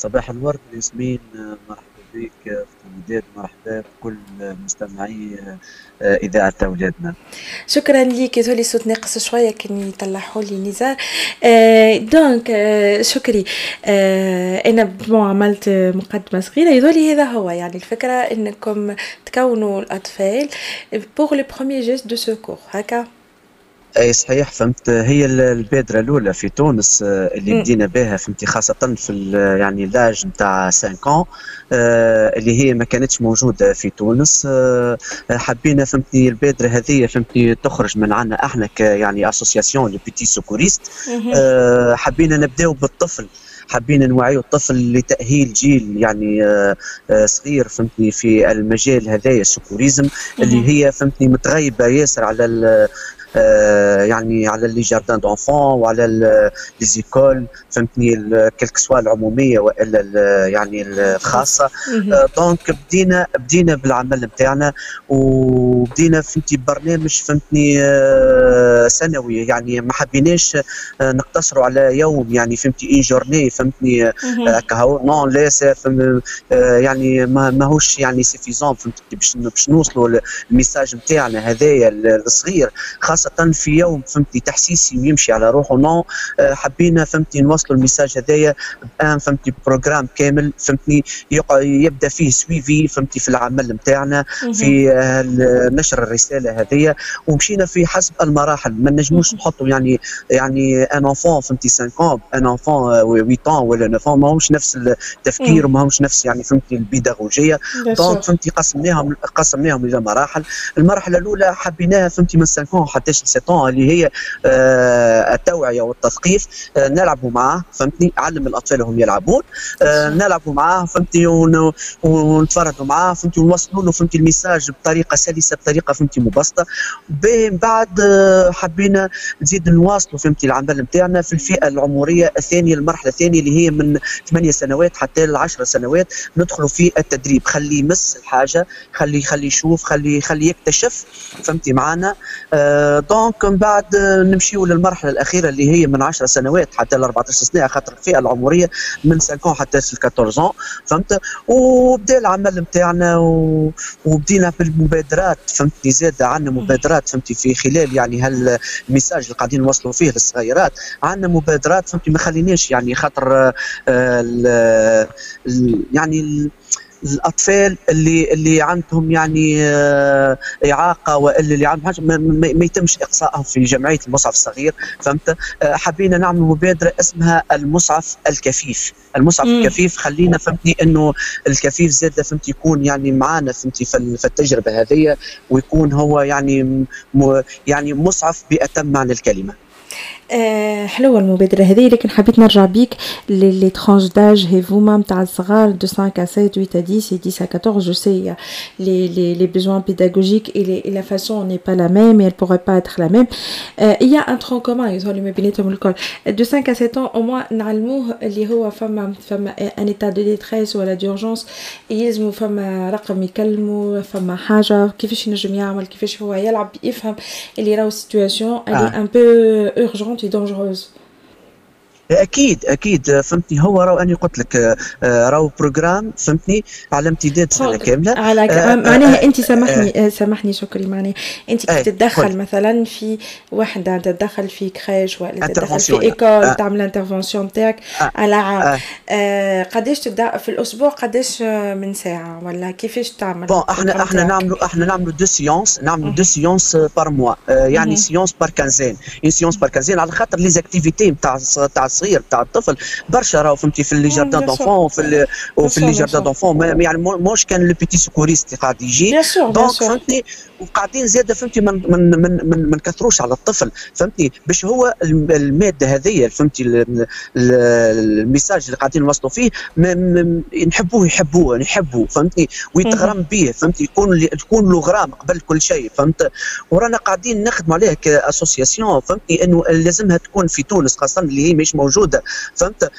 صباح الورد ياسمين مرحبا بك في الوداد مرحبا بكل مستمعي إذاعة اولادنا شكرا ليك. يظهر صوت ناقص شوية كان يطلعوا لي نزار آه donc آه شكري. آه أنا عملت مقدمة صغيرة. يظهر هذا هو يعني الفكرة إنكم تكونوا الأطفال pour les premiers gestes de secours هكا؟ أي صحيح فهمت. هي البادرة الأولى في تونس آه، اللي بدينا بها فهمتي خاصة في يعني l'âge نتاع 5 ans آه، اللي هي ما كانتش موجودة في تونس. آه، حبينا فهمتني البادرة هذه فهمتني تخرج من عنا إحنا ك يعني association Le Petit Secouriste حبينا نبداو بالطفل. حبينا نوعيو الطفل لتأهيل جيل يعني صغير فهمتني في المجال هذايا ال secourisme اللي هي فهمتني متغيبة ياسر على يعني على les jardins d'enfants وعلى les écoles فهمتني quel que soit العمومية وإلا يعني الخاصة. donc بدينا بدينا بالعمل نتاعنا وبدينا فهمتي برنامج فهمتني آه، سنوي. يعني ما حبيناش آه، نقتصروا على يوم يعني فهمتي une journée فهمتني كهو non لا يعني ما ماهوش يعني suffisant فهمتي باش باش نوصلوا ال message نتاعنا هذايا الصغير. خاصة خاصة في يوم فهمتي تحسيسي ويمشي على روحه. non آه، حبينا فهمتي نوصلوا ال message هذايا الآن فهمتي programme كامل فهمتني يبدأ فيه suivi فهمتي في العمل نتاعنا في آه، نشر الرسالة هذيا ومشينا في حسب المراحل ما نجموش نحطوا يعني يعني un enfant فهمتي 5 un enfant 8 ولا 9 ماهوش نفس التفكير وماهوش نفس يعني فهمتي البيداغوجية. donc فهمتي قسمناهم قسمناهم إلى مراحل. المرحله الأولى حبيناها فهمتي من 5 حتى 13 17 اللي هي آه، التوعية والتثقيف آه، نلعبوا معاه فهمتني؟ علم الأطفال هم يلعبون آه، نلعبوا معاه فهمتني؟ ونتفرجوا معاه فهمتي ونوصلوا له فهمتي الميساج بطريقة سلسة بطريقة فهمتي مبسطة. بعد حبينا نزيد نواصلوا فهمتي العمل نتاعنا في الفئة العمرية الثانية المرحلة الثانية اللي هي من 8 سنوات حتى ل 10 سنوات ندخلوا في التدريب. خليه يمس الحاجة خليه خليه يشوف خليه خليه يكتشف فهمتي معنا آه دونك من بعد نمشيو للمرحلة الأخيرة اللي هي من 10 سنوات حتى ل 14 سنة خاطر الفئة العمرية من 5 حتى ل 14 فهمت وبدا العمل نتاعنا. وبدينا بالمبادرات فهمتني زاد عندنا مبادرات فهمتي في خلال يعني هالميساج اللي قاعدين نوصلوا فيه للصغيرات عندنا مبادرات فهمتي ما خليناش يعني خاطر آه. يعني. الأطفال اللي اللي عندهم يعني آه، إعاقة وإلا اللي عندهم حاجة ما, ما يتمش اقصائهم في جمعية المصعف الصغير فهمت؟ آه، حبينا نعمل مبادرة اسمها المصعف الكفيف. المصعف مم. الكفيف خلينا فهمتني إنه الكفيف زاد فهمت يكون يعني معانا فهمتي في التجربة هذه ويكون هو يعني يعني مصعف بأتم معنى الكلمة. آه حلوه المبادره هذه لكن حبيت نرجع بيك لي ترانش داج هيفوما نتاع الصغار دو 5 à 7 8 à 10 et 10 à 14 je sais les, les, les besoins pédagogiques et, les, et la façon n'est pas la même et elle pourrait pas être la même euh, il y a un tronc commun يظهر لي ما بيناتهم الكل de 5 à 7 ans au moins نعلموه اللي هو فما فما ان état de détresse ولا d'urgence يلزموا فما رقم يكلموا فما حاجه كيفاش ينجم يعمل كيفاش هو يلعب يفهم اللي راهو سيتواسيون elle est un peu violente et dangereuse. أكيد أكيد. فهمتني. هو راهو أني قلت لك آه، راهو programme فهمتني؟ على امتداد سنه كاملة. على آه معناها أنت سامحني آه. سامحني شكري معناها. أنت كي تتدخل مثلا في وحده تتدخل في crèche ولا تتدخل في école آه. تعمل intervention تاعك على عام. آه قداش تبدا في الأسبوع قداش من ساعة؟ ولا كيفاش تعمل؟ bon إحنا إحنا نعملوا إحنا نعملوا deux séances نعملوا deux séances par mois يعني séance par quinzaine séance par quinzaine على خاطر les activités نتاع نتاع الصغير تاع الطفل برشا راهو فهمتي في les jardins d'enfants وفي وفي les jardins d'enfants يعني موش كان le petit secouriste قاعد يجي. donc فهمتني وقاعدين زاده فهمتي من من من من, من كثروش على الطفل. فهمتي؟ باش هو المادة هذه فهمتي ال message اللي قاعدين نوصلوا فيه نحبوه يحبوه نحبوه فهمتني ويتغرم به فهمتي؟ يكون يكون له غرام قبل كل شيء فهمت؟ ورانا قاعدين نخدموا عليه ك association فهمتني إنه لازمها تكون في تونس خاصة اللي هي مش موجودة. موجودة. فهمت؟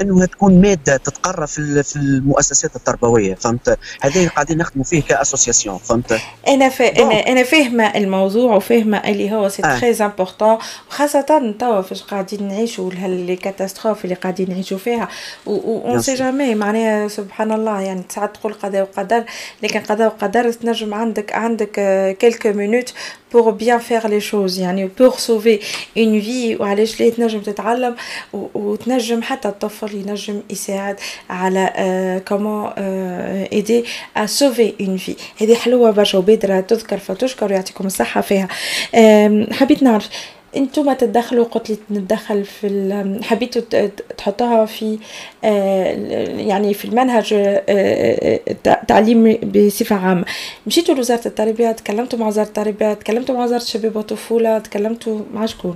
إنه تكون مادة تتقرى في في المؤسسات التربوية. فهمت؟ هذا قاعدين نخدموا فيه ك association. فهمت؟ أنا فا... أنا أنا فاهمة الموضوع وفاهمة اللي هو c'est très important وخاصة توا فاش قاعدين نعيشوا les catastrophes اللي قاعدين نعيشوا فيها. و سي جامي معناها سبحان الله يعني ساعات تقول قضاء وقدر. لكن قضاء وقدر تنجم عندك عندك quelques minutes pour bien faire les choses. يعني pour sauver une vie. وعلاش لا تنجم تتعلم؟ وتنجم حتى الطفل ينجم يساعد على comment aider à sauver une vie هذه حلوة برشا وبادرة تذكر فتشكر ويعطيكم الصحة فيها. حبيت نعرف أنتم تدخلوا قلت لي نتدخل في حبيتوا تحطوها في يعني في المنهج التعليم بصفة عامة. مشيتوا لوزارة التربية تكلمتوا مع وزارة التربية تكلمتوا مع وزارة الشباب والطفولة تكلمتوا مع شكون؟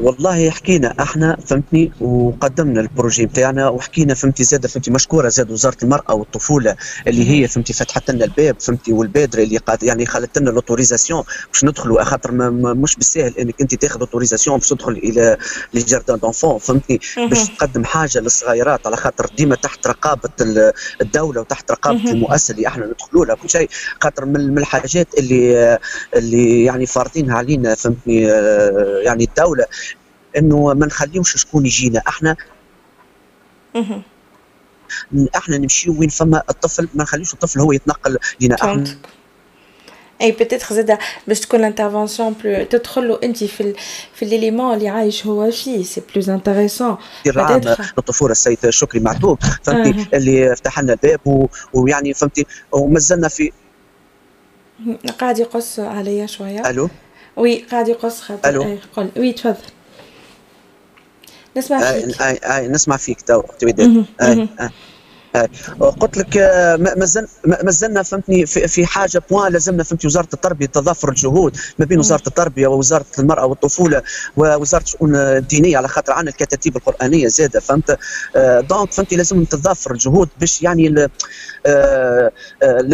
والله حكينا إحنا فهمتني؟ وقدمنا ال projet بتاعنا وحكينا فهمتي زاد فهمتي مشكورة زاد وزارة المرأة والطفولة اللي هي فهمتي فتحت لنا الباب فهمتي والبادرة اللي قاد يعني خلت لنا ال autorisation باش ندخلوا خاطر مش بالسهل إنك أنت تاخذ autorisation باش تدخل إلى les jardins d'enfants فهمتني؟ باش تقدم حاجة للصغيرات على خاطر ديما تحت رقابة الدولة وتحت رقابة المؤسسة اللي إحنا ندخلوا لها كل شيء خاطر من الحاجات اللي اللي يعني فارضينها علينا فهمتني؟ يعني الدولة إنه ما نخليوش شكون يجينا. إحنا إحنا نمشيو وين فما الطفل ما نخليوش الطفل هو يتنقل لنا إحنا et peut-être زاده باش تكون l'intervention plus تدخل له انت في ال في l'élément اللي عايش هو فيه c'est plus intéressant الطفولة السيد شكري معتوب. فهمتي؟ آه. اللي فتح لنا الباب ويعني فهمتي؟ ومازلنا في قاعد يقص عليا شوية. ألو؟ oui قاعد يقص خاطر. ألو؟ قل. oui تفضل. نسمع فيك. آي آي نسمع فيك تو اي آي قلت لك ما زلنا فهمتني في حاجة point لازمنا فهمتي وزارة التربية تضافر الجهود ما بين وزارة التربية ووزارة المرأة والطفولة ووزارة الشؤون الدينية على خاطر عندنا الكتاتيب القرآنية زادة فهمت؟ donc فهمتي لازم تضافر الجهود باش يعني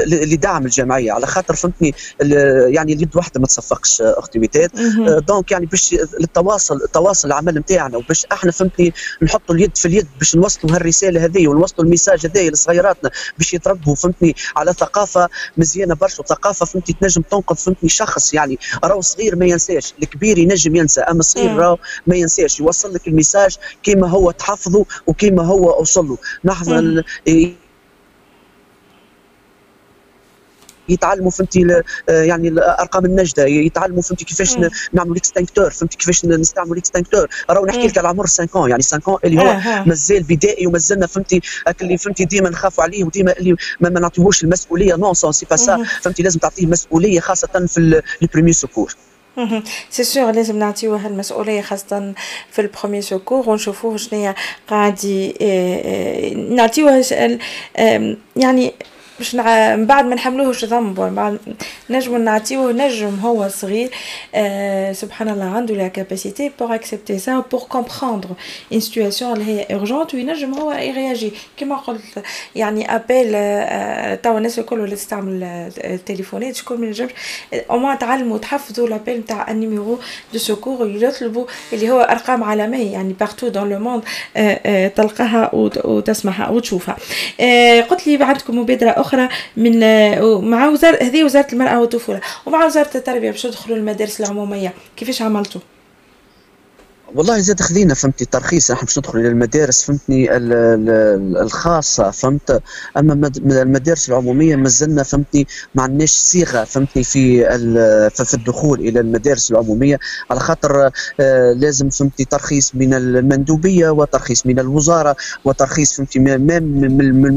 لدعم الجمعية على خاطر فهمتني يعني اليد واحدة ما تصفقش أختي وداد donc يعني باش التواصل تواصل العمل نتاعنا وباش إحنا فهمتني نحطوا اليد في اليد باش نوصلوا هالرسالة هذه ونوصلوا ال message هذايا لصغيراتنا باش يتربوا فهمتني على ثقافة مزيانة برشا وثقافة فهمتني تنجم تنقذ فهمتني شخص يعني راهو صغير ما ينساش الكبير ينجم ينسى أما الصغير راهو ما ينساش يوصل لك ال message كيما هو تحفظه وكيما هو أوصل له. نحن يتعلموا فهمتي يعني الارقام النجدة يتعلموا فهمتي كيفاش نعملوا ال extincteur فهمتي كيفاش نستعملوا ال extincteur راهو نحكي لك على عمر 5 يعني 5 اللي هو مازال بدائي ومازلنا فهمتي اللي فهمتي ديما نخافوا عليه وديما اللي ما, ما نعطيهوش المسؤولية. non non c'est pas ça فهمتي لازم تعطيه مسؤولية خاصة في les premiers secours c'est sûr لازم نعطيوه المسؤولية خاصة في ال premiers secours ونشوفوه شنو قاعد نعطيوه يعني باش من بعد ما نحملوهش ذنب بعد نجم نعطيوه نجم هو صغير آه سبحان الله عنده la capacité pour accepter ça pour comprendre une situation اللي هي urgente وينجم هو يرياجي. كيما قلت يعني appel آه توا الناس الكل اللي تستعمل التليفونات شكون ما ينجمش au moins تعلموا تحفظوا l'appel نتاع ال numéro de secours يطلبوا اللي هو أرقام عالمية يعني partout dans le monde تلقاها وتسمعها وتشوفها. آه قلت لي عندكم مبادرة أخرى من مع وزارة هذه وزارة المرأة والطفولة ومع وزارة التربية باش تدخلوا المدارس العمومية. كيفاش عملتوا؟ والله زاد خذينا فهمتي ترخيص. إحنا باش ندخلوا إلى المدارس فهمتني الخاصة فهمت؟ أما المدارس العمومية مازلنا فهمتني ما عندناش صيغة فهمتني في في الدخول إلى المدارس العمومية. على خاطر آه، لازم فهمتي ترخيص من المندوبية وترخيص من الوزارة وترخيص فهمتي من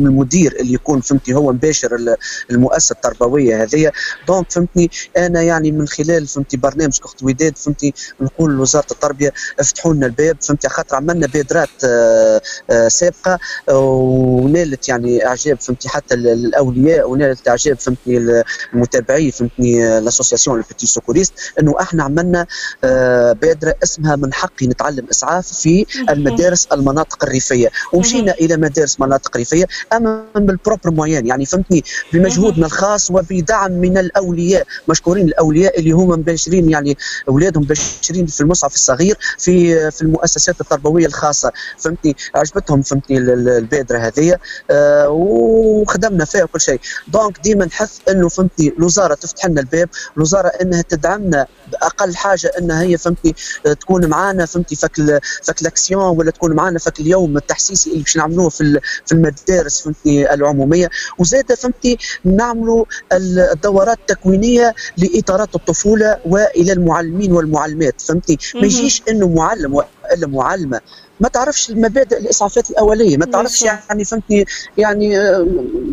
المدير اللي يكون فهمتي هو مباشر المؤسسة التربوية هذه. donc فهمتني أنا يعني من خلال فهمتي برنامج أخت وداد فهمتي نقول لوزارة التربية فتحوا لنا الباب فهمت خاطر عملنا بادرات آه، آه، سابقة ونالت يعني إعجاب فهمتي حتى الأولياء ونالت إعجاب فهمتني المتابعين فهمتني l'association ال petit secouriste إنه إحنا عملنا آه، بادره اسمها من حقي نتعلم إسعاف في المدارس المناطق الريفية. ومشينا إلى مدارس مناطق ريفية أما بال propre moyen يعني فهمتني بمجهودنا الخاص وبدعم من الأولياء مشكورين الأولياء اللي هم مباشرين يعني أولادهم مباشرين في المسعف الصغير في في في المؤسسات التربوية الخاصة فهمتني؟ عجبتهم فهمتني البادرة هذه آه وخدمنا فيها كل شيء. donc ديما نحث إنه فهمتني الوزارة تفتح لنا الباب الوزارة إنها تدعمنا بأقل حاجة إنها هي فهمتني تكون معنا فهمتي فك فك l'action ولا تكون معنا فك اليوم التحسيسي اللي باش نعملوه في في المدارس فهمتني العمومية. وزاد فهمتي نعملوا الدورات التكوينية لإطارات الطفولة وإلى المعلمين والمعلمات فهمتي ما يجيش إنه معلم والا معلمه ما تعرفش المبادئ الإسعافات الأولية ما تعرفش يعني فهمتني يعني آه،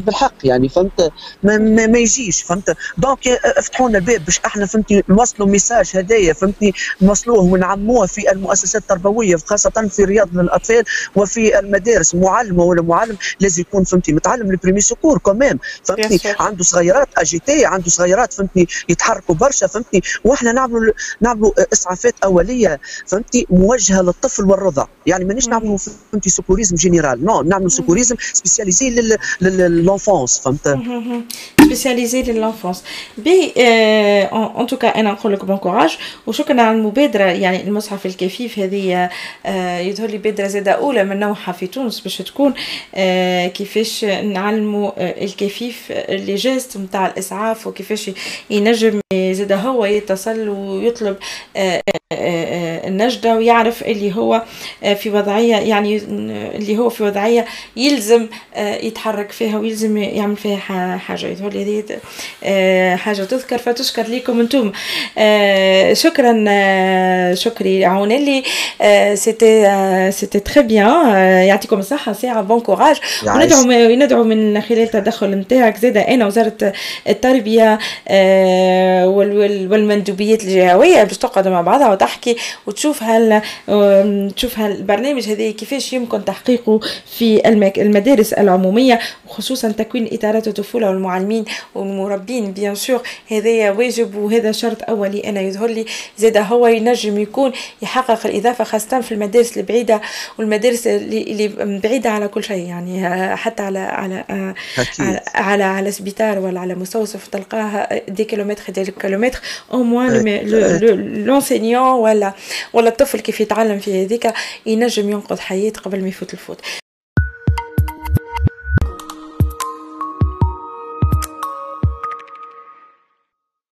بالحق يعني فهمت؟ ما, ما, ما يجيش فهمت؟ donc افتحوا لنا الباب باش إحنا فهمتني نوصلوا message هدايا فهمتني نوصلوه ونعموه في المؤسسات التربوية خاصة في رياض الاطفال وفي المدارس معلم ولا معلم لازم يكون فهمتي متعلم ال premiers secours كمان فهمتني؟ عنده صغيرات agité عنده صغيرات فهمتني يتحركوا برشا فهمتني وإحنا نعملوا نعملوا إسعافات أولية فهمتي موجهة للطفل والرضع يعني مانيش نعملوا فهمتي secourisme général. non نعملوا secourisme spécialisé لل enfance فهمت؟ spécialisé لل enfance ben en tout cas أنا نقول لك bon courage وشكرا على المبادره يعني المسعف الكفيف هذه يظهر لي بادره زاده اولى من نوعها في تونس باش تكون كيفاش نعلموا الكفيف les gestes نتاع الاسعاف وكيفاش ينجم زاد هو يتصل ويطلب النجدة ويعرف اللي هو في وضعية يعني اللي هو في وضعية يلزم يتحرك فيها ويلزم يعمل فيها حاجة يظهر لي هذه حاجة تذكر فتشكر ليكم أنتم. شكرا شكري عونيلي. c'était c'était très bien يعطيكم الصحة ساعة bon courage وندعو ندعو من خلال التدخل نتاعك زاد أنا وزارة التربية والمندوبيات الجهوية باش تقعد مع بعضها وتحكي وتشوف هل تشوف هالبرنامج هذا كيفاش يمكن تحقيقه في المدارس العمومية وخصوصا تكوين إطارات الطفولة والمعلمين. والمربين بيان سور هذا واجب وهذا شرط أولي. أنا يظهر لي زاد هو ينجم يكون يحقق الإضافة خاصة في المدارس البعيدة والمدارس اللي بعيدة على كل شيء يعني حتى على على على على, على سبيطار ولا على مستوصف تلقاها دي كيلومتر دي كيلومتر au moins l'enseignant ولا ولا الطفل كيف يتعلم في هذيك ينجم ينقذ حياة قبل ما يفوت الفوت.